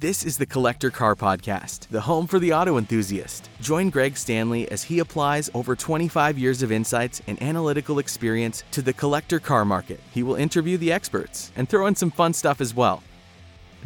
This is the Collector Car Podcast, the home for the auto enthusiast. Join Greg Stanley as he applies over 25 years of insights and analytical experience to the collector car market. He will interview the experts and throw in some fun stuff as well.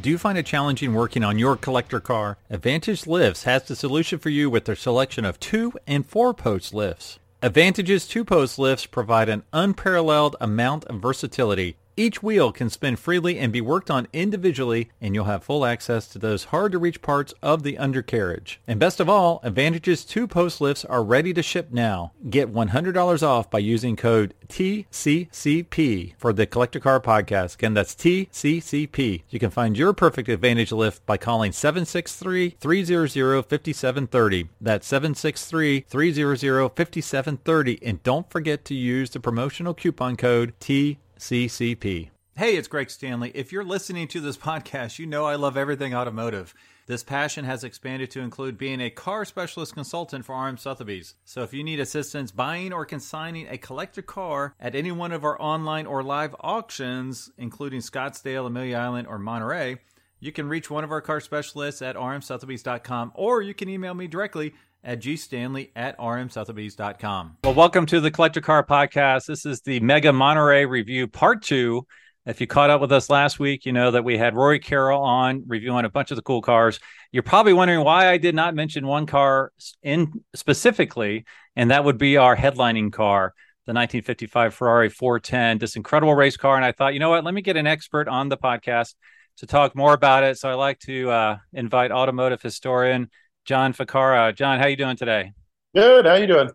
Do you find it challenging working on your collector car? Advantage Lifts has the solution for you with their selection of two and four post lifts. Advantage's two post lifts provide an unparalleled amount of versatility each wheel can spin freely and be worked on individually, and you'll have full access to those hard to reach parts of the undercarriage. And best of all, Advantage's two post lifts are ready to ship now. Get $100 off by using code TCCP for the Collector Car Podcast. Again, that's TCCP. You can find your perfect Advantage lift by calling 763-300-5730. That's 763-300-5730. And don't forget to use the promotional coupon code TCCP. CCP. Hey, it's Greg Stanley. If you're listening to this podcast, you know I love everything automotive. This passion has expanded to include being a car specialist consultant for RM Sotheby's. So if you need assistance buying or consigning a collector car at any one of our online or live auctions, including Scottsdale, Amelia Island, or Monterey, you can reach one of our car specialists at rmsotheby's.com or you can email me directly at gstanley at rmsotheby's.com. Well, welcome to the Collector Car Podcast. This is the Mega Monterey Review Part 2. If you caught up with us last week, you know that we had Rory Carroll on reviewing a bunch of the cool cars. You're probably wondering why I did not mention one car in specifically, and that would be our headlining car, the 1955 Ferrari 410, this incredible race car. And I thought, you know what, let me get an expert on the podcast to talk more about it. So I like to uh, invite automotive historian John Ficarra. John, how you doing today? Good. How you doing?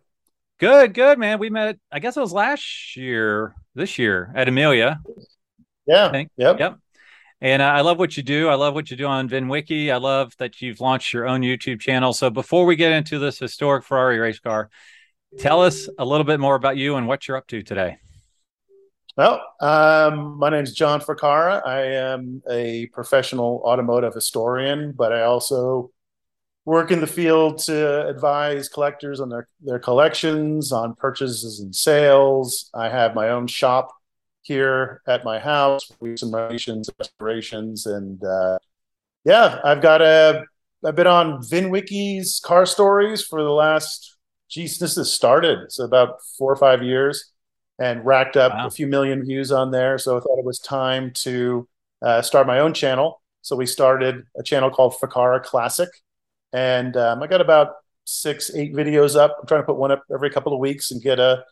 Good, good, man. We met, I guess it was last year, this year at Amelia. Yeah. Yep. Yep. And uh, I love what you do. I love what you do on VinWiki. I love that you've launched your own YouTube channel. So before we get into this historic Ferrari race car, tell us a little bit more about you and what you're up to today. Well, um, my name is John Ficarra. I am a professional automotive historian, but I also work in the field to advise collectors on their, their collections, on purchases and sales. I have my own shop here at my house. We some renovations, restorations, and uh, yeah, I've got a. I've been on VinWiki's car stories for the last, geez, this has started. So about four or five years, and racked up wow. a few million views on there. So I thought it was time to uh, start my own channel. So we started a channel called Ficarra Classic and um, I got about six, eight videos up. I'm trying to put one up every couple of weeks and get a,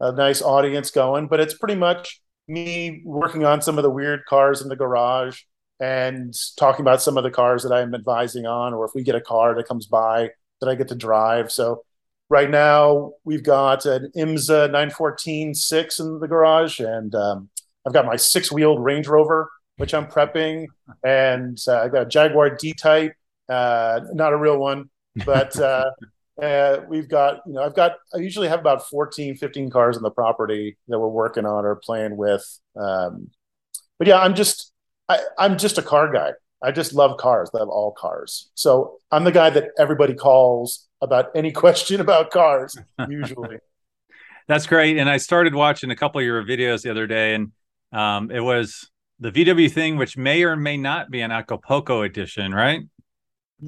a nice audience going. But it's pretty much me working on some of the weird cars in the garage and talking about some of the cars that I'm advising on, or if we get a car that comes by that I get to drive. So right now we've got an IMSA 914 6 in the garage, and um, I've got my six wheeled Range Rover, which I'm prepping, and uh, I've got a Jaguar D Type uh, not a real one, but uh, uh, we've got, you know, I've got, I usually have about 14, 15 cars on the property that we're working on or playing with. Um, but yeah, I'm just, I, I'm just a car guy. I just love cars. Love all cars. So I'm the guy that everybody calls about any question about cars, usually. That's great. And I started watching a couple of your videos the other day, and um, it was the VW thing, which may or may not be an Acapulco edition, right?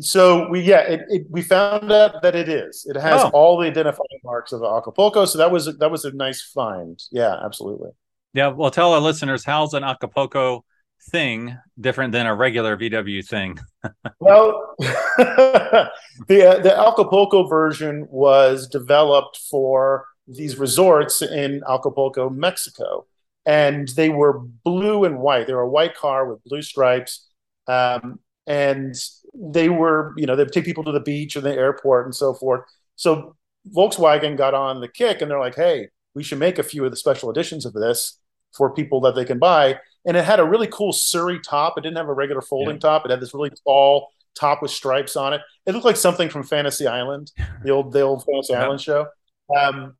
So we yeah it, it, we found out that it is. It has oh. all the identifying marks of the Acapulco. So that was that was a nice find. Yeah, absolutely. Yeah, well, tell our listeners how's an Acapulco thing different than a regular VW thing. well, the uh, the Acapulco version was developed for these resorts in Acapulco, Mexico, and they were blue and white. They were a white car with blue stripes. Um, and they were, you know, they'd take people to the beach or the airport and so forth. So Volkswagen got on the kick and they're like, hey, we should make a few of the special editions of this for people that they can buy. And it had a really cool Surrey top. It didn't have a regular folding yeah. top. It had this really tall top with stripes on it. It looked like something from Fantasy Island, the old the old Fantasy yeah. Island show. Um,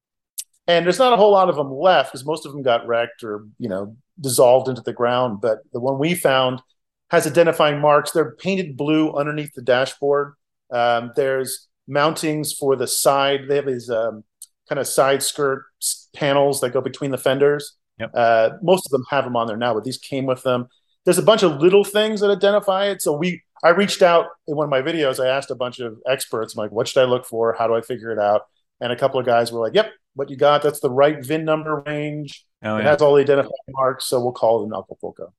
and there's not a whole lot of them left because most of them got wrecked or you know dissolved into the ground. But the one we found has identifying marks. They're painted blue underneath the dashboard. Um, there's mountings for the side. They have these um, kind of side skirt panels that go between the fenders. Yep. Uh, most of them have them on there now, but these came with them. There's a bunch of little things that identify it. So we, I reached out in one of my videos. I asked a bunch of experts, I'm like, what should I look for? How do I figure it out? And a couple of guys were like, yep, what you got, that's the right VIN number range. Oh, it has all the identifying marks, so we'll call it an Acapulco.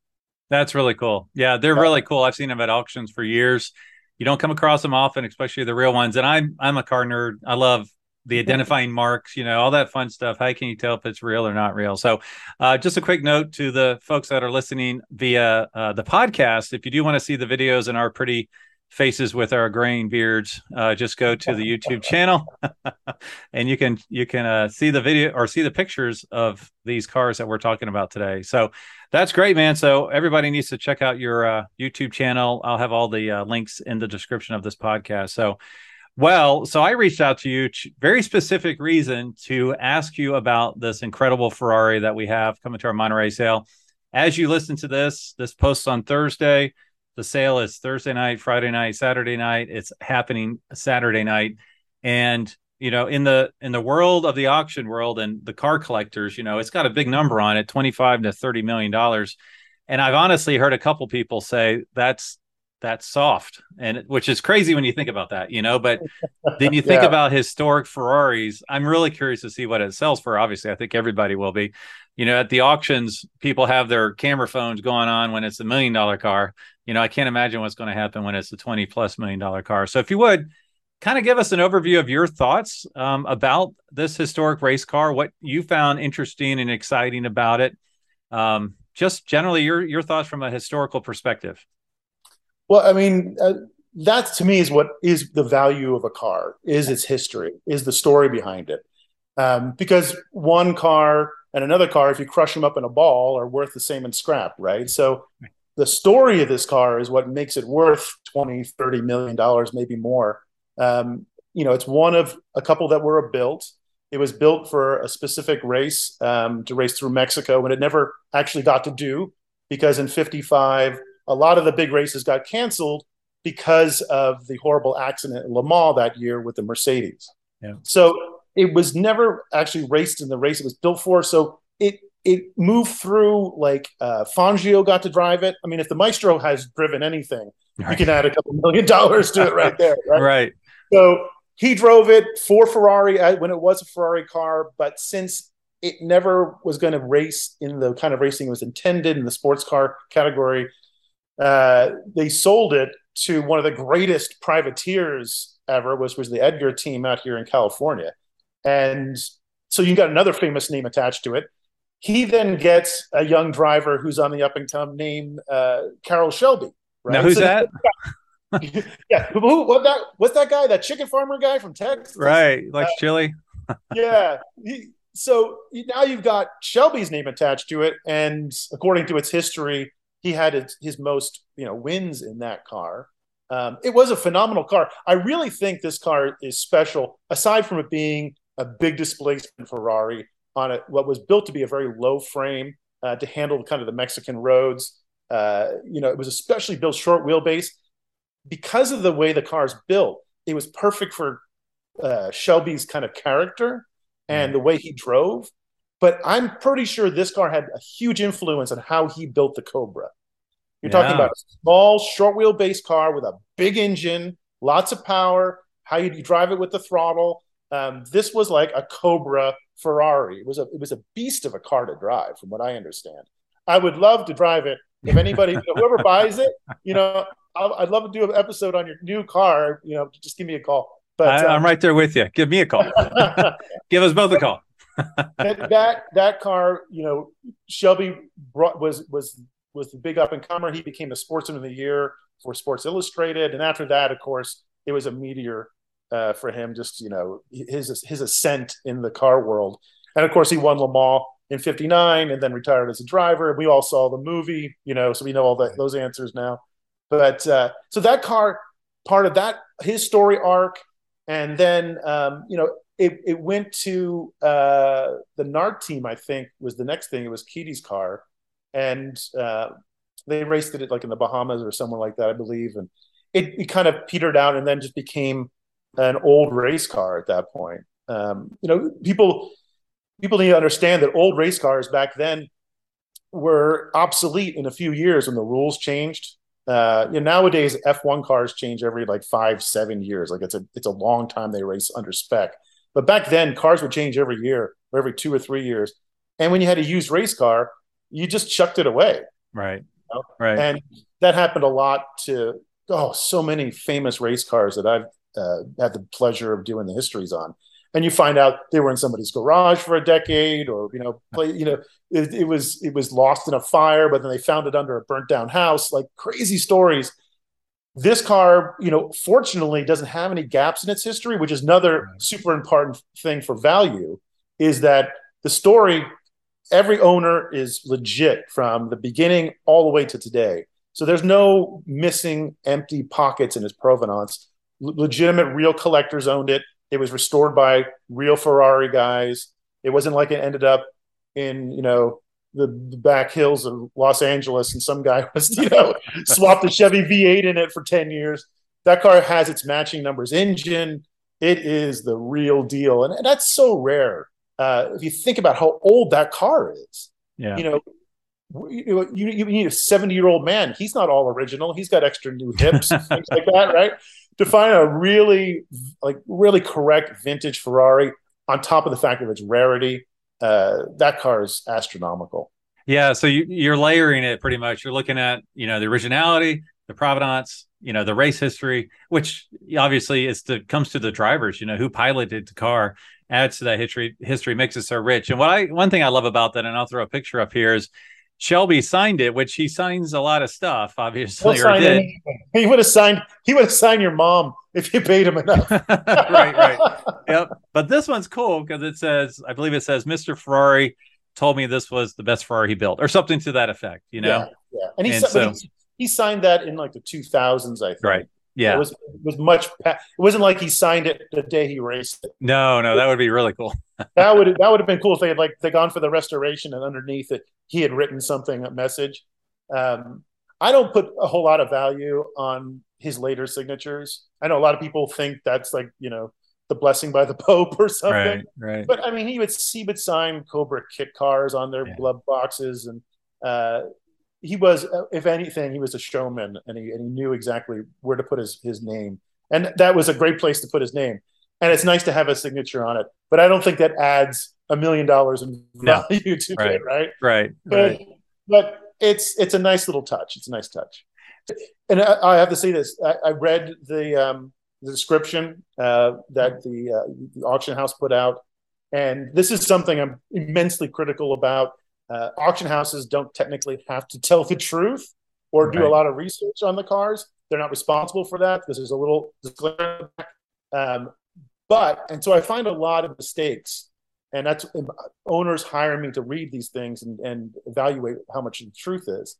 That's really cool. Yeah, they're yeah. really cool. I've seen them at auctions for years. You don't come across them often, especially the real ones. And I'm I'm a car nerd. I love the identifying marks, you know, all that fun stuff. How can you tell if it's real or not real? So, uh, just a quick note to the folks that are listening via uh, the podcast: if you do want to see the videos and our pretty faces with our graying beards, uh, just go to the YouTube channel, and you can you can uh, see the video or see the pictures of these cars that we're talking about today. So. That's great, man. So everybody needs to check out your uh, YouTube channel. I'll have all the uh, links in the description of this podcast. So well, so I reached out to you, very specific reason to ask you about this incredible Ferrari that we have coming to our Monterey sale. As you listen to this, this posts on Thursday. The sale is Thursday night, Friday night, Saturday night. It's happening Saturday night, and you know, in the in the world of the auction world and the car collectors, you know, it's got a big number on it, twenty five to thirty million dollars. And I've honestly heard a couple people say that's that's soft. And which is crazy when you think about that you know but then you think yeah. about historic ferraris i'm really curious to see what it sells for. Obviously i think everybody will be. You know at the auctions people have their camera phones going on when it's a million dollar car. You know i can't imagine what's going to happen when it's a 20 plus million dollar car. So if you would kind of give us an overview of your thoughts um, about this historic race car what you found interesting and exciting about it. Um, just generally your your thoughts from a historical perspective well, I mean, uh, that to me is what is the value of a car is its history, is the story behind it. Um, because one car and another car, if you crush them up in a ball, are worth the same in scrap, right? So the story of this car is what makes it worth 20, 30 million dollars, maybe more. Um, you know, it's one of a couple that were built. It was built for a specific race um, to race through Mexico, and it never actually got to do because in 55, a lot of the big races got canceled because of the horrible accident in Le Mans that year with the Mercedes. Yeah. So it was never actually raced in the race it was built for. So it it moved through like uh, Fangio got to drive it. I mean, if the Maestro has driven anything, right. you can add a couple million dollars to it right there. Right. right. So he drove it for Ferrari uh, when it was a Ferrari car, but since it never was going to race in the kind of racing it was intended in the sports car category, uh, they sold it to one of the greatest privateers ever, which was the Edgar team out here in California. And so you got another famous name attached to it. He then gets a young driver who's on the up and come named uh, Carroll Shelby. Right? Now who's so that? yeah, who, what that? What's that guy? That chicken farmer guy from Texas? Right, likes uh, chili. yeah. He, so now you've got Shelby's name attached to it, and according to its history, he had his, his most you know wins in that car. Um, it was a phenomenal car. I really think this car is special, aside from it being a big displacement Ferrari on it, what was built to be a very low frame uh, to handle kind of the Mexican roads. Uh, you know, it was especially built short wheelbase because of the way the car is built. It was perfect for uh, Shelby's kind of character and the way he drove. But I'm pretty sure this car had a huge influence on how he built the Cobra. You're yeah. talking about a small, short wheelbase car with a big engine, lots of power, how you drive it with the throttle. Um, this was like a Cobra Ferrari. It was a it was a beast of a car to drive, from what I understand. I would love to drive it. If anybody, whoever buys it, you know, i would love to do an episode on your new car. You know, just give me a call. But I, am um, right there with you. Give me a call. give us both a call that, that that car, you know, Shelby brought was was was the big up and comer. He became the sportsman of the year for Sports Illustrated, and after that, of course, it was a meteor uh, for him. Just you know, his his ascent in the car world, and of course, he won Le Mans in '59 and then retired as a driver. We all saw the movie, you know, so we know all that those answers now. But uh, so that car, part of that his story arc, and then um, you know it, it went to uh, the NART team, I think, was the next thing. It was Chinetti's car. And uh, they raced it like in the Bahamas or somewhere like that, I believe. And it, it kind of petered out and then just became an old race car at that point. Um, you know, people people need to understand that old race cars back then were obsolete in a few years when the rules changed. Uh, you know, nowadays F1 cars change every like five, seven years. Like it's a it's a long time they race under spec. But back then, cars would change every year or every two or three years. And when you had a used race car, you just chucked it away. Right. You know? Right. And that happened a lot to oh, so many famous race cars that I've uh, had the pleasure of doing the histories on. And you find out they were in somebody's garage for a decade, or you know, play, you know, it, it was it was lost in a fire, but then they found it under a burnt down house. Like crazy stories this car, you know, fortunately doesn't have any gaps in its history, which is another right. super important thing for value is that the story, every owner is legit from the beginning all the way to today. So there's no missing empty pockets in its provenance. L- legitimate, real collectors owned it. It was restored by real Ferrari guys. It wasn't like it ended up in, you know, the, the, back hills of Los Angeles, and some guy was, you know, swapped a Chevy V8 in it for 10 years. That car has its matching numbers engine. It is the real deal. And, and that's so rare. Uh, if you think about how old that car is, yeah. you know, you, you, you need a 70 year old man. He's not all original. He's got extra new hips, things like that, right? To find a really, like, really correct vintage Ferrari on top of the fact of its rarity, uh, that car is astronomical. Yeah, so you, are layering it pretty much. You're looking at you know the originality, the provenance, you know the race history, which obviously is the comes to the drivers. You know who piloted the car adds to that history. History makes it so rich. And what I one thing I love about that, and I'll throw a picture up here is. Shelby signed it, which he signs a lot of stuff, obviously. Or. He would have signed. He would have signed your mom if you paid him enough. right, right. Yep. But this one's cool because it says, I believe it says, Mr. Ferrari told me this was the best Ferrari he built, or something to that effect. You know. Yeah. yeah. And, he, and so, he, he signed that in like the 2000s, I think. Right. Yeah. It was it was much. It wasn't like he signed it the day he raced it. No, no, that would be really cool. That would that would have been cool if they had like they gone for the restoration and underneath it he had written something a message. Um, I don't put a whole lot of value on his later signatures. I know a lot of people think that's like you know the blessing by the Pope or something. Right, right. But I mean, he would he would sign Cobra kit cars on their yeah. glove boxes, and uh, he was, if anything, he was a showman, and he and he knew exactly where to put his his name, and that was a great place to put his name. And it's nice to have a signature on it, but I don't think that adds a million dollars in value no. to right. it, right? Right, but, right. But it's it's a nice little touch. It's a nice touch and I, I, have to say this: I, I read the, um, the description uh, that the, uh, the, auction house put out, and this is something I'm immensely critical about. Uh, auction houses don't technically have to tell the truth or right. do a lot of research on the cars. They're not responsible for that because there's a little disclaimer. Um, but and so I find a lot of mistakes, and that's owners hire me to read these things and, and evaluate how much the truth is.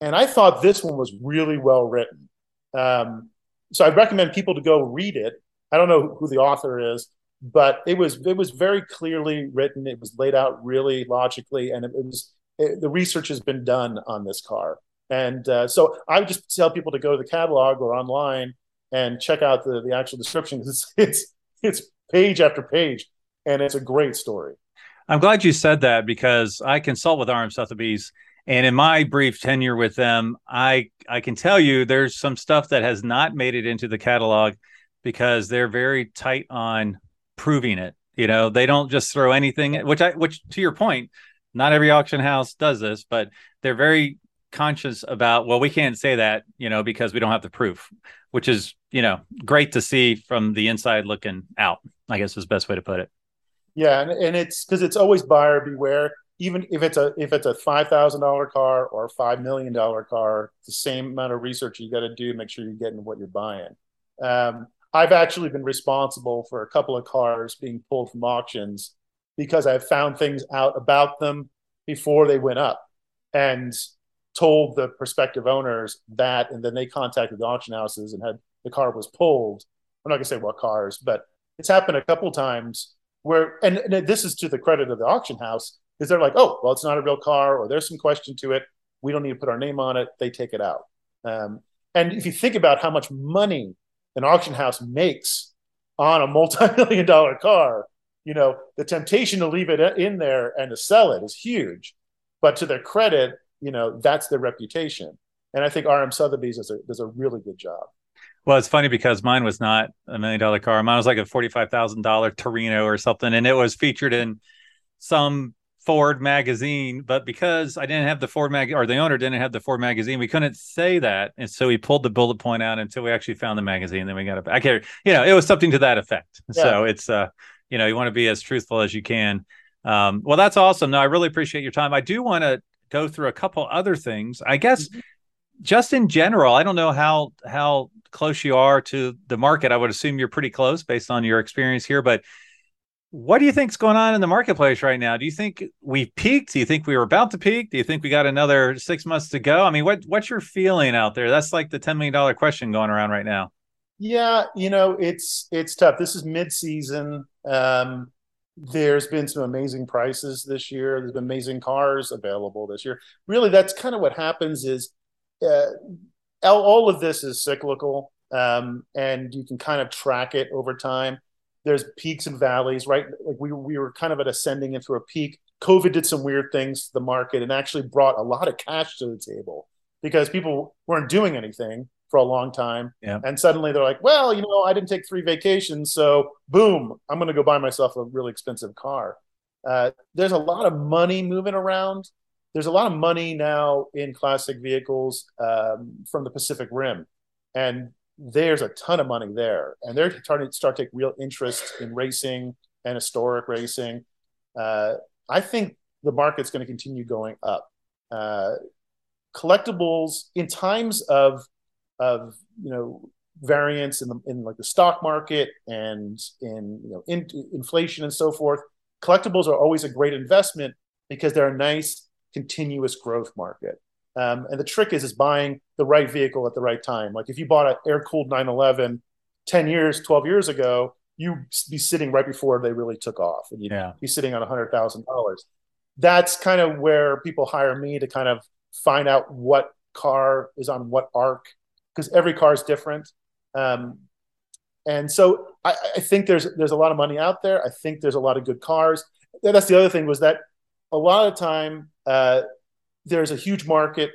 And I thought this one was really well written. Um, so I recommend people to go read it. I don't know who the author is, but it was it was very clearly written. It was laid out really logically, and it, it was it, the research has been done on this car. And uh, so I would just tell people to go to the catalog or online and check out the the actual description. It's it's it's page after page, and it's a great story. I'm glad you said that because I consult with RM Sotheby's and in my brief tenure with them, I I can tell you there's some stuff that has not made it into the catalog because they're very tight on proving it. You know, they don't just throw anything which I which to your point, not every auction house does this, but they're very conscious about well we can't say that you know because we don't have the proof which is you know great to see from the inside looking out i guess is the best way to put it yeah and, and it's because it's always buyer beware even if it's a if it's a five thousand dollar car or a five million dollar car, the same amount of research you got to do make sure you're getting what you're buying. Um, I've actually been responsible for a couple of cars being pulled from auctions because I've found things out about them before they went up, and told the prospective owners that, and then they contacted the auction houses and had the car was pulled. I'm not gonna say what cars, but it's happened a couple times where, and, and this is to the credit of the auction house is they're like, oh, well, it's not a real car, or there's some question to it. We don't need to put our name on it. They take it out. Um, and if you think about how much money an auction house makes on a multi-million dollar car, you know, the temptation to leave it in there and to sell it is huge. But to their credit, you know, that's their reputation. And I think RM Sotheby's does a, does a really good job. Well, it's funny because mine was not a million dollar car. Mine was like a $45,000 Torino or something. And it was featured in some Ford magazine, but because I didn't have the Ford mag or the owner didn't have the Ford magazine, we couldn't say that, and so we pulled the bullet point out until we actually found the magazine. Then we got it. I can't, you know, it was something to that effect. Yeah. So it's uh, you know, you want to be as truthful as you can. Um, well, that's awesome. No, I really appreciate your time. I do want to go through a couple other things. I guess mm-hmm. Just in general, I don't know how how close you are to the market. I would assume you're pretty close based on your experience here, but what do you think's going on in the marketplace right now? Do you think we've peaked? Do you think we were about to peak? Do you think we got another six months to go? I mean, what what's your feeling out there? That's like the ten million dollar question going around right now. Yeah, you know, it's it's tough. This is mid season. Um, there's been some amazing prices this year. There's been amazing cars available this year. Really, that's kind of what happens. Is all of this is cyclical, um, and you can kind of track it over time there's peaks and valleys, right? Like we we were kind of at ascending into a peak. COVID did some weird things to the market and actually brought a lot of cash to the table because people weren't doing anything for a long time. Yeah. And suddenly they're like, well, you know, I didn't take three vacations, so boom, I'm going to go buy myself a really expensive car. Uh, there's a lot of money moving around. There's a lot of money now in classic vehicles um, from the Pacific Rim, and there's a ton of money there, and they're starting to start take real interest in racing and historic racing. Uh, I think the market's going to continue going up. Uh, collectibles in times of of you know variance in the in like the stock market and in you know in, inflation and so forth, collectibles are always a great investment because they're a nice continuous growth market. Um, and the trick is is buying the right vehicle at the right time. Like if you bought an air cooled 911 10 years, 12 years ago, you'd be sitting right before they really took off, and you'd yeah. be sitting on hundred thousand dollars. That's kind of where people hire me to kind of find out what car is on what arc because every car is different. Um, and so I, I, think there's there's a lot of money out there. I think there's a lot of good cars. That's the other thing was that a lot of time uh, there's a huge market,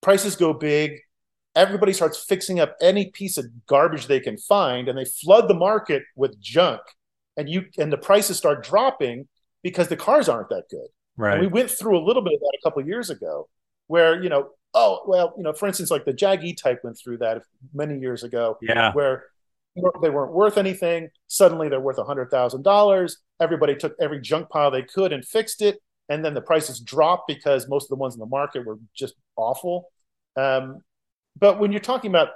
prices go big, everybody starts fixing up any piece of garbage they can find, and they flood the market with junk, and you and the prices start dropping because the cars aren't that good. Right. And we went through a little bit of that a couple of years ago, where you know, oh well, you know, for instance, like the Jag E-Type went through that many years ago. Yeah. Where they weren't worth anything. Suddenly they're worth a hundred thousand dollars. Everybody took every junk pile they could and fixed it and then the prices dropped because most of the ones in the market were just awful. Um, but when you're talking about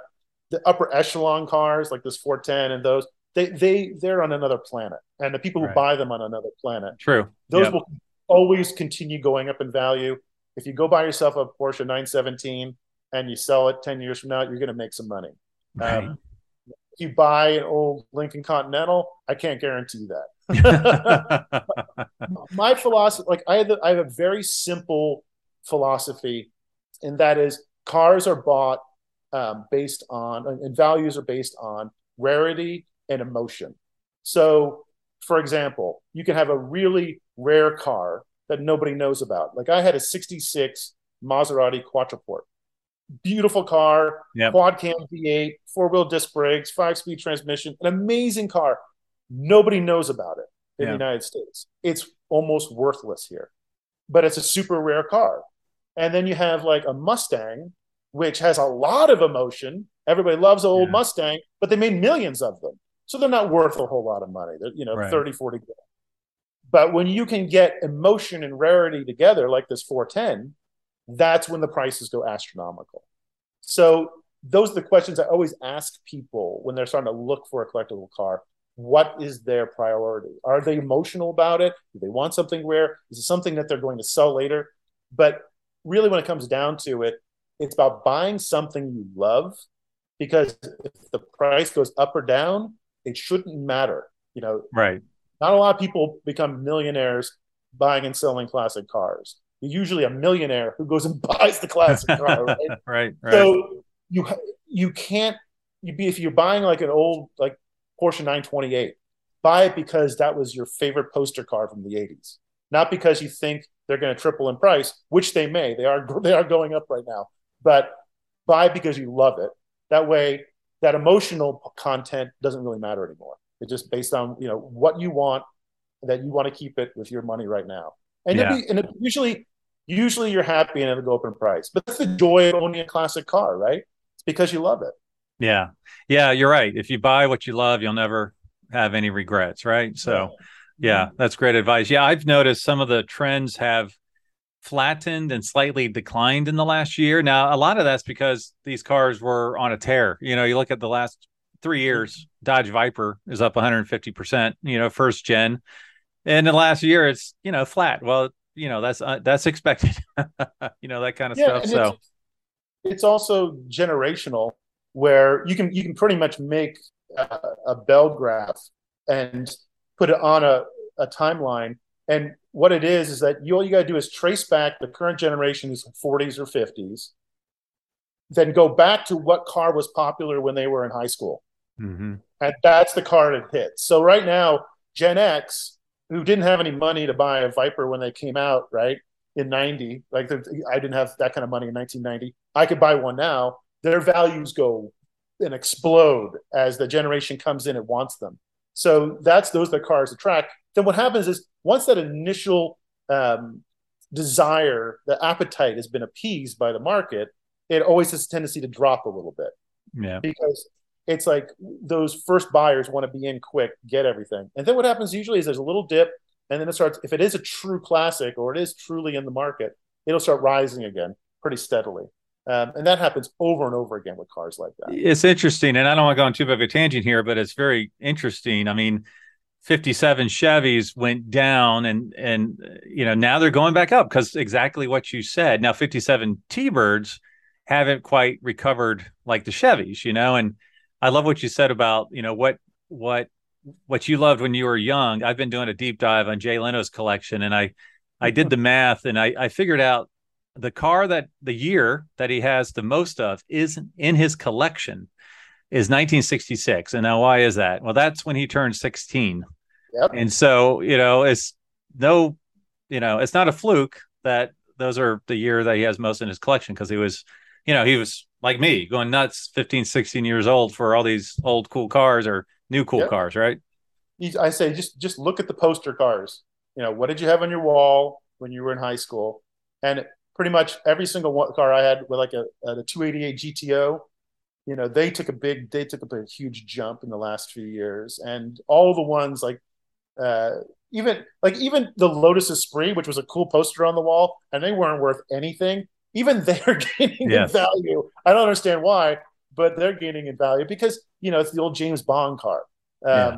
the upper echelon cars like this 410 and those, they they they're on another planet, and the people who buy them on another planet. True. Those yep. will always continue going up in value. If you go buy yourself a Porsche 917 and you sell it 10 years from now, you're going to make some money. Right. Um, if you buy an old Lincoln Continental, I can't guarantee that. my philosophy, like I have, a, I have a very simple philosophy, and that is cars are bought um, based on, and values are based on rarity and emotion. So, for example, you can have a really rare car that nobody knows about. Like I had a 66 Maserati Quattroporte. Beautiful car, yep. quad cam V8, four wheel disc brakes, five speed transmission, an amazing car. Nobody knows about it in yeah. the United States. It's almost worthless here, but it's a super rare car. And then you have like a Mustang, which has a lot of emotion. Everybody loves an old yeah. Mustang, but they made millions of them. So they're not worth a whole lot of money. They're, you know, right. 30, 40 grand. But when you can get emotion and rarity together, like this 410, that's when the prices go astronomical. So those are the questions I always ask people when they're starting to look for a collectible car what is their priority? Are they emotional about it? Do they want something rare? Is it something that they're going to sell later? But really, when it comes down to it, it's about buying something you love because if the price goes up or down, it shouldn't matter. You know, right? Not a lot of people become millionaires buying and selling classic cars. You're usually a millionaire who goes and buys the classic car, right? right, right. So you you can't you be if you're buying like an old like Porsche 928. Buy it because that was your favorite poster car from the 80s, not because you think they're going to triple in price, which they may. They are they are going up right now. But buy because you love it. That way, that emotional content doesn't really matter anymore. It's just based on you know what you want that you want to keep it with your money right now. And, yeah. be, and it, usually, usually you're happy and it'll go up in price. But that's the joy of owning a classic car, right? It's because you love it. Yeah, yeah, you're right. If you buy what you love, you'll never have any regrets, right? So, yeah, that's great advice. Yeah, I've noticed some of the trends have flattened and slightly declined in the last year. Now, a lot of that's because these cars were on a tear. You know, you look at the last three years, Dodge Viper is up 150%, you know, first gen. And the last year, it's, you know, flat. Well, you know, that's, uh, that's expected, you know, that kind of yeah, stuff. So it's, it's, also generational where you can, you can pretty much make a, a bell graph and put it on a, a timeline and what it is is that you all you got to do is trace back the current generation generation's 40s or 50s, then go back to what car was popular when they were in high school, mm-hmm. and that's the car that hits. So right now, Gen X, who didn't have any money to buy a Viper when they came out, right in '90, like I didn't have that kind of money in 1990. I could buy one now. Their values go and explode as the generation comes in and wants them. So that's those that cars attract. Then what happens is once that initial um, desire, the appetite has been appeased by the market, it always has a tendency to drop a little bit. Yeah. Because it's like those first buyers want to be in quick, get everything. And then what happens usually is there's a little dip, and then it starts, if it is a true classic or it is truly in the market, it'll start rising again pretty steadily. Um, and that happens over and over again with cars like that. It's interesting, and I don't want to go on too big of a tangent here, but it's very interesting. I mean, 57 Chevys went down, and and you know now they're going back up because exactly what you said. Now 57 T-Birds haven't quite recovered like the Chevys, you know. And I love what you said about you know what what what you loved when you were young. I've been doing a deep dive on Jay Leno's collection, and I I did the math, and I I figured out the car that the year that he has the most of is in his collection is 1966. And now why is that? Well, that's when he turned 16. Yep. And so, you know, it's no, you know, it's not a fluke that those are the year that he has most in his collection because he was, you know, he was like me going nuts 15, 16 years old for all these old cool cars or new cool yep. cars, right? I say just just look at the poster cars. You know, what did you have on your wall when you were in high school? And pretty much every single one, car I had with like a, a 288 GTO, you know, they took a big, they took a, a huge jump in the last few years, and all the ones like, uh, even like even the Lotus Esprit, which was a cool poster on the wall, and they weren't worth anything. Even they're gaining yes. in value. I don't understand why, but they're gaining in value because you know it's the old James Bond car. Um, yeah.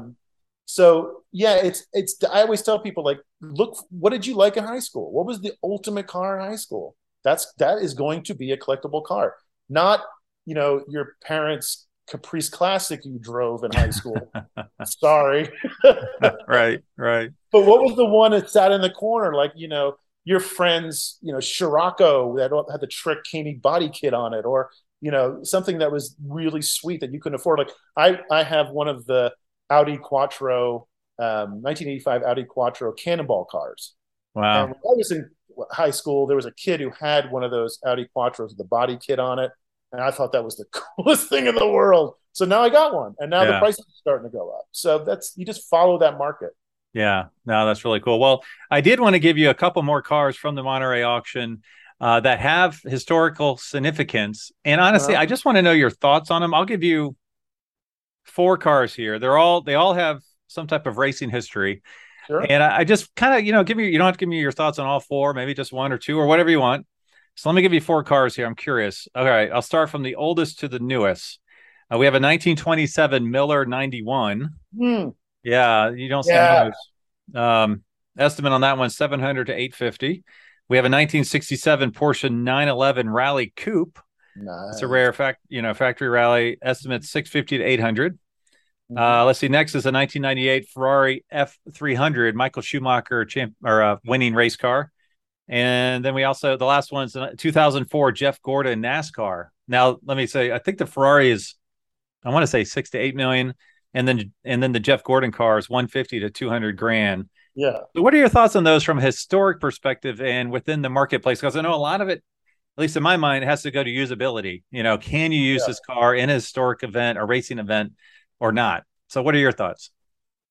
So yeah, it's it's. I always tell people like, look, what did you like in high school? What was the ultimate car in high school? That's that is going to be a collectible car, not you know your parents' Caprice Classic you drove in high school. Sorry. right, right. But what was the one that sat in the corner, like you know your friend's, you know Scirocco that had the trick Koenig body kit on it, or you know something that was really sweet that you couldn't afford? Like I, I have one of the Audi Quattro, um, 1985 Audi Quattro Cannonball cars. Wow. And when I was in high school, there was a kid who had one of those Audi Quattros with the body kit on it. And I thought that was the coolest thing in the world. So now I got one, and now yeah. the price is starting to go up. So that's you just follow that market. Yeah, no, that's really cool. Well, I did want to give you a couple more cars from the Monterey auction uh, that have historical significance. And honestly, uh-huh. I just want to know your thoughts on them. I'll give you four cars here. They're all they all have some type of racing history. Sure. And I, I just kind of, you know, give me you don't have to give me your thoughts on all four, maybe just one or two or whatever you want. So let me give you four cars here. I'm curious. All right, I'll start from the oldest to the newest. Uh, we have a 1927 Miller 91. Hmm. Yeah, you don't see yeah. those. Um, estimate on that one 700 to 850. We have a 1967 Porsche 911 Rally Coupe. Nice. It's a rare fact, you know, factory rally estimate 650 to 800. Mm-hmm. Uh, let's see. Next is a 1998 Ferrari F300, Michael Schumacher champ or uh, winning race car. And then we also the last one is 2004 Jeff Gordon NASCAR. Now let me say, I think the Ferrari is, I want to say six to eight million, and then and then the Jeff Gordon car is 150 to 200 grand. Yeah. So what are your thoughts on those from a historic perspective and within the marketplace? Because I know a lot of it at least in my mind, it has to go to usability. You know, can you use yeah. this car in a historic event, a racing event, or not? So, what are your thoughts?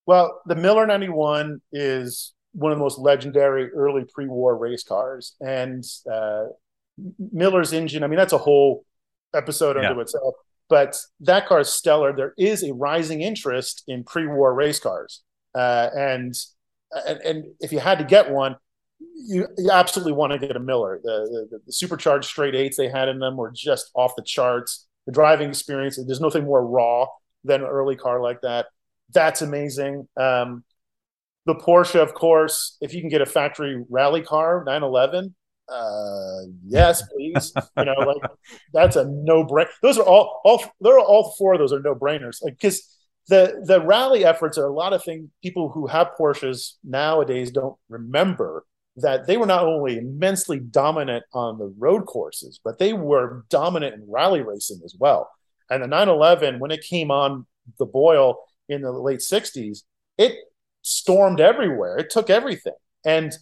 Well, the Miller 91 is one of the most legendary early pre-war race cars, and uh, Miller's engine. I mean, that's a whole episode unto yeah. itself. But that car is stellar. There is a rising interest in pre-war race cars, uh, and, and and if you had to get one, you, you absolutely want to get a Miller. The, the, the supercharged straight eights they had in them were just off the charts. The driving experience, there's nothing more raw than an early car like that. That's amazing. Um, the Porsche, of course, if you can get a factory rally car, 911, uh, yes, please. you know, like that's a no brainer. Those are all, all, they're all four of those are no brainers. Like, because the the rally efforts are a lot of things people who have Porsches nowadays don't remember that they were not only immensely dominant on the road courses, but they were dominant in rally racing as well. And the 911, when it came on the boil in the late 60s, it stormed everywhere. It took everything. And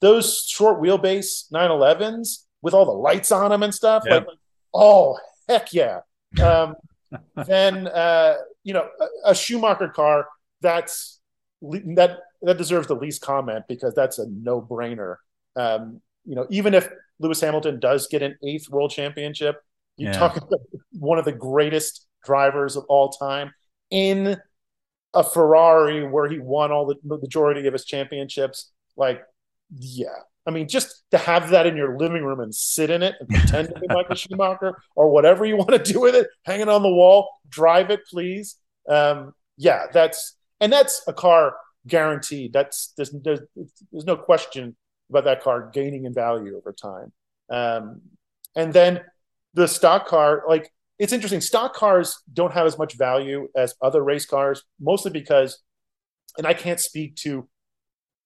those short wheelbase 911s with all the lights on them and stuff, yep. like, oh, heck yeah. Um, then, uh, you know, a, a Schumacher car that's that that deserves the least comment because that's a no brainer. Um, you know, even if Lewis Hamilton does get an eighth world championship, you yeah. talk about one of the greatest drivers of all time in a Ferrari where he won all the majority of his championships. Like, yeah. I mean, just to have that in your living room and sit in it and pretend to be Michael Schumacher or whatever you want to do with it, hanging on the wall, drive it, please. Um, yeah, that's and that's a car guaranteed. That's there's, there's, there's no question about that car gaining in value over time. Um, and then the stock car, like it's interesting. Stock cars don't have as much value as other race cars, mostly because, and I can't speak to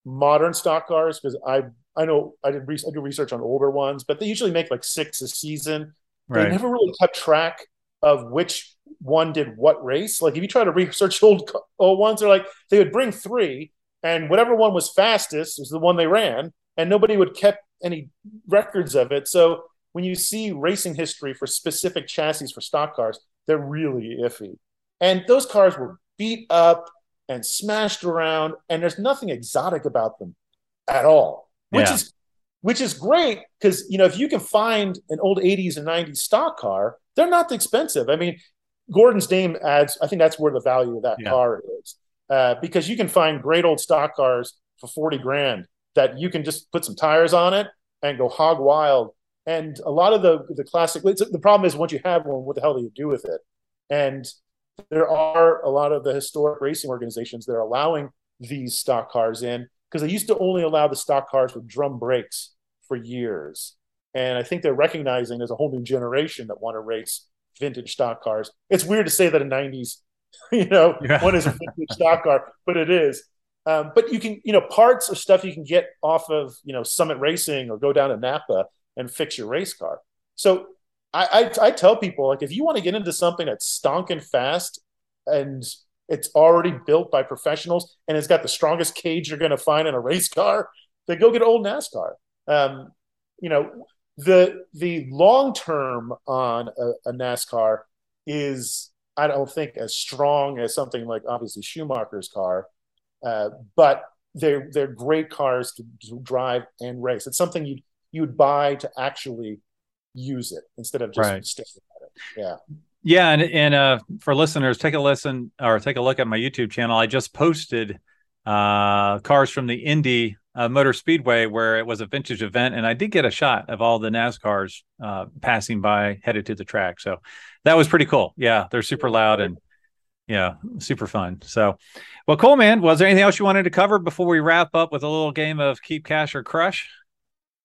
modern stock cars because I I know I did re- I do research on older ones, but they usually make like six a season. Right. They never really kept track of which one did what race. Like if you try to research old old ones, they're like they would bring three, and whatever one was fastest was the one they ran, and nobody would kept any records of it. So when you see racing history for specific chassis for stock cars, they're really iffy. And those cars were beat up and smashed around, and there's nothing exotic about them at all, which yeah. is which is great because you know if you can find an old 80s and 90s stock car, they're not expensive. I mean, Gordon's name adds. I think that's where the value of that yeah. car is uh, because you can find great old stock cars for forty grand that you can just put some tires on it and go hog wild. And a lot of the the classic. the problem is once you have one, what the hell do you do with it? And there are a lot of the historic racing organizations that are allowing these stock cars in because they used to only allow the stock cars with drum brakes for years. And I think they're recognizing there's a whole new generation that want to race vintage stock cars. It's weird to say that a 90s, you know, yeah. one is a vintage stock car, but it is. Um, but you can, you know, parts of stuff you can get off of, you know, Summit Racing or go down to Napa and fix your race car. So I, I, I tell people like if you want to get into something that's stonking fast and it's already built by professionals and it's got the strongest cage you're going to find in a race car, then go get old NASCAR. Um, you know, the the long term on a, a, NASCAR is I don't think as strong as something like obviously Schumacher's car, uh, but they're they're great cars to, to, drive and race. It's something you you'd buy to actually use it instead of just right. sticking at it. Yeah. Yeah, and and uh, for listeners, take a listen or take a look at my YouTube channel. I just posted uh, cars from the Indy uh, Motor Speedway where it was a vintage event, and I did get a shot of all the NASCARs uh, passing by headed to the track. So that was pretty cool. Yeah, they're super loud and yeah, super fun. So, well, cool, man. Was there anything else you wanted to cover before we wrap up with a little game of keep cash or crush?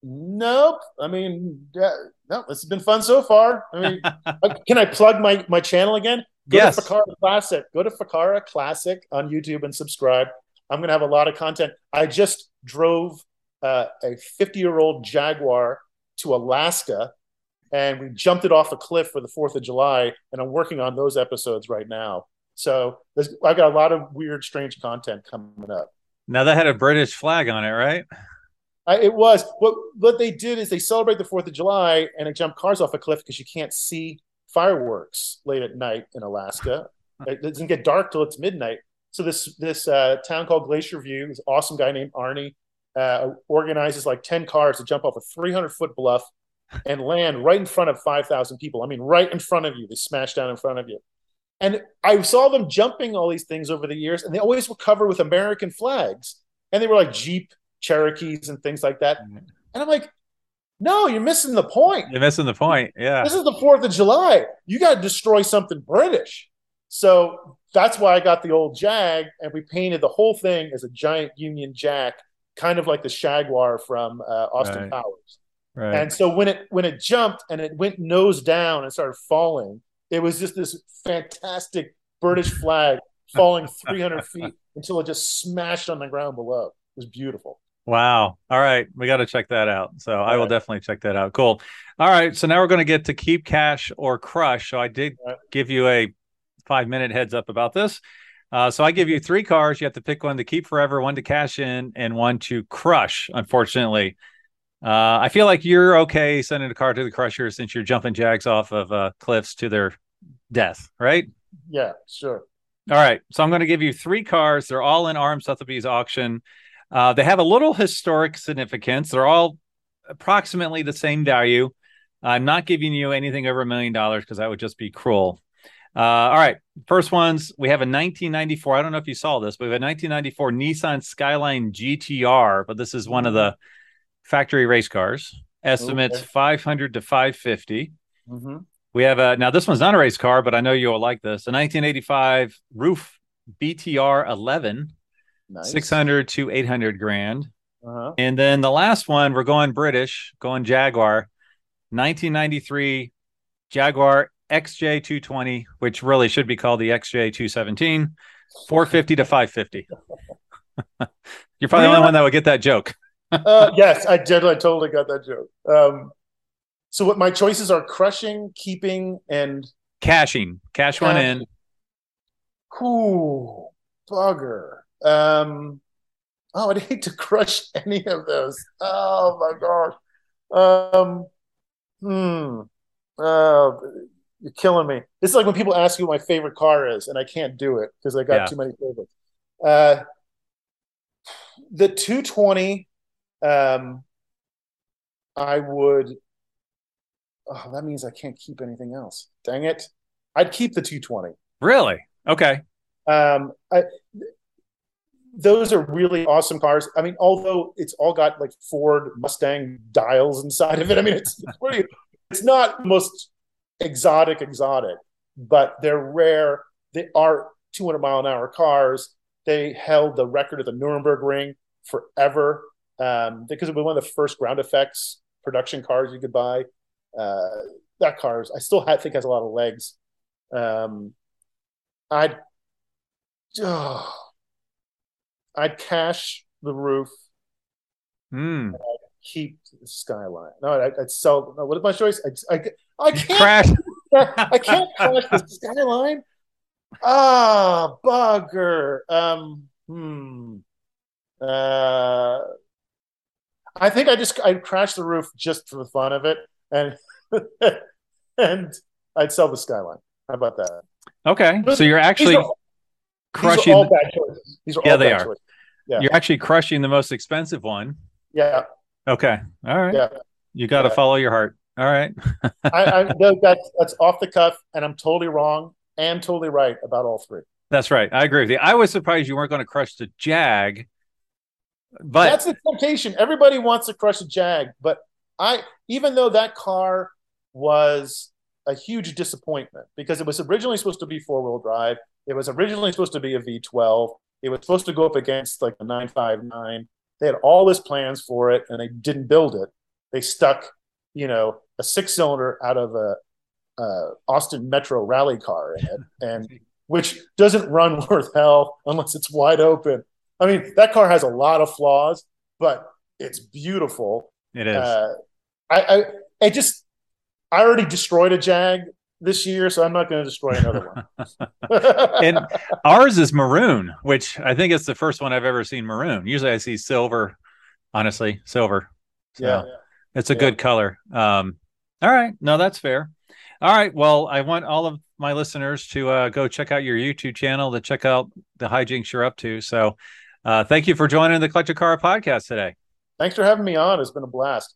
Nope. I mean, yeah, no, this has been fun so far. I mean, uh, can I plug my my channel again? Go yes. to Ficarra Classic. Go to Ficarra Classic on YouTube and subscribe. I'm going to have a lot of content. I just drove uh, a 50 year old Jaguar to Alaska and we jumped it off a cliff for the 4th of July. And I'm working on those episodes right now. So I've got a lot of weird, strange content coming up. Now that had a British flag on it, right? I, it was. What what they did is they celebrate the Fourth of July and they jump cars off a cliff because you can't see fireworks late at night in Alaska. it doesn't get dark till it's midnight. So this this uh, town called Glacier View, this awesome guy named Arnie, uh, organizes like ten cars to jump off a 300 foot bluff and land right in front of 5,000 people. I mean, right in front of you. They smash down in front of you. And I saw them jumping all these things over the years, and they always were covered with American flags. And they were like Jeep Cherokees and things like that. And I'm like, no, you're missing the point. You're missing the point. Yeah. This is the 4th of July. You got to destroy something British. So that's why I got the old Jag, and we painted the whole thing as a giant Union Jack, kind of like the Shaguar from uh, Austin right. Powers. Right. And so when it when it jumped and it went nose down and started falling, it was just this fantastic British flag falling 300 feet until it just smashed on the ground below. It was beautiful. Wow. All right. We got to check that out. So All I will right. definitely check that out. Cool. All right. So now we're going to get to keep cash or crush. So I did right. give you a five minute heads up about this. Uh, so I give you three cars. You have to pick one to keep forever, one to cash in, and one to crush. Unfortunately, uh, I feel like you're okay sending a car to the crusher since you're jumping jags off of uh, cliffs to their death, right? Yeah, sure. All right. So I'm going to give you three cars. They're all in RM Sotheby's auction. Uh, they have a little historic significance. They're all approximately the same value. I'm not giving you anything over a million dollars because that would just be cruel. Uh, all right. First ones we have a 1994. I don't know if you saw this, but we have a 1994 Nissan Skyline GTR, but this is one of the factory race cars. Estimates okay. 500 to 550. Mm-hmm. We have a now this one's not a race car, but I know you'll like this. A 1985 Ruf BTR 11, nice. 600 to 800 grand. Uh-huh. And then the last one, we're going British, going Jaguar, 1993 Jaguar XJ220, which really should be called the XJ217, 450 to 550. You're probably the only one that would get that joke. uh, yes, I did. I totally got that joke. Um, so what my choices are crushing, keeping, and cashing. Cash one in. Cool. Bugger. Um oh, I'd hate to crush any of those. Oh my gosh. Um hmm. Uh you're killing me. It's like when people ask you what my favorite car is, and I can't do it because I got yeah. too many favorites. Uh the 220 um I would oh, that means I can't keep anything else. Dang it. I'd keep the 220. Really? Okay. Um, I, those are really awesome cars. I mean, although it's all got like Ford Mustang dials inside of it. I mean, it's pretty, it's not most exotic, exotic, but they're rare. They are 200 mile an hour cars. They held the record at the Nürburgring forever um, because it was one of the first ground effects production cars you could buy. Uh, that car, I still have, think has a lot of legs. Um, I'd, oh, I'd cash the Ruf. Mm. I'd keep the skyline. No, I'd, I'd sell. No, what is my choice? I, I, I can't crash. I can't crash the skyline. Ah, bugger. Um, hmm. Uh, I think I just I crashed the Ruf just for the fun of it and and I'd sell the Skyline. How about that? Okay, so you're actually these are, crushing. These are all bad choices. These are yeah, all they are. Choices. Yeah. You're actually crushing the most expensive one. Yeah. Okay. All right. Yeah. You got to yeah. follow your heart. All right. I, I that's that's off the cuff, and I'm totally wrong and totally right about all three. That's right. I agree with you. I was surprised you weren't going to crush the Jag, but that's the temptation. Everybody wants to crush a Jag, but I even though that car was a huge disappointment because it was originally supposed to be four wheel drive. It was originally supposed to be a V12. It was supposed to go up against like a 959. They had all this plans for it and they didn't build it. They stuck, you know, a six cylinder out of a, a Austin Metro rally car in it, and which doesn't run worth hell unless it's wide open. I mean, that car has a lot of flaws, but it's beautiful. It is. Uh, I, I, I just I already destroyed a Jag this year, so I'm not going to destroy another one. and ours is maroon, which I think it's the first one I've ever seen maroon. Usually I see silver honestly, silver. So yeah, it's a yeah. good color. Um, all right, no, that's fair. All right, well, I want all of my listeners to uh, go check out your YouTube channel to check out the hijinks you're up to. So, uh, thank you for joining the Collector Car podcast today. Thanks for having me on. It's been a blast.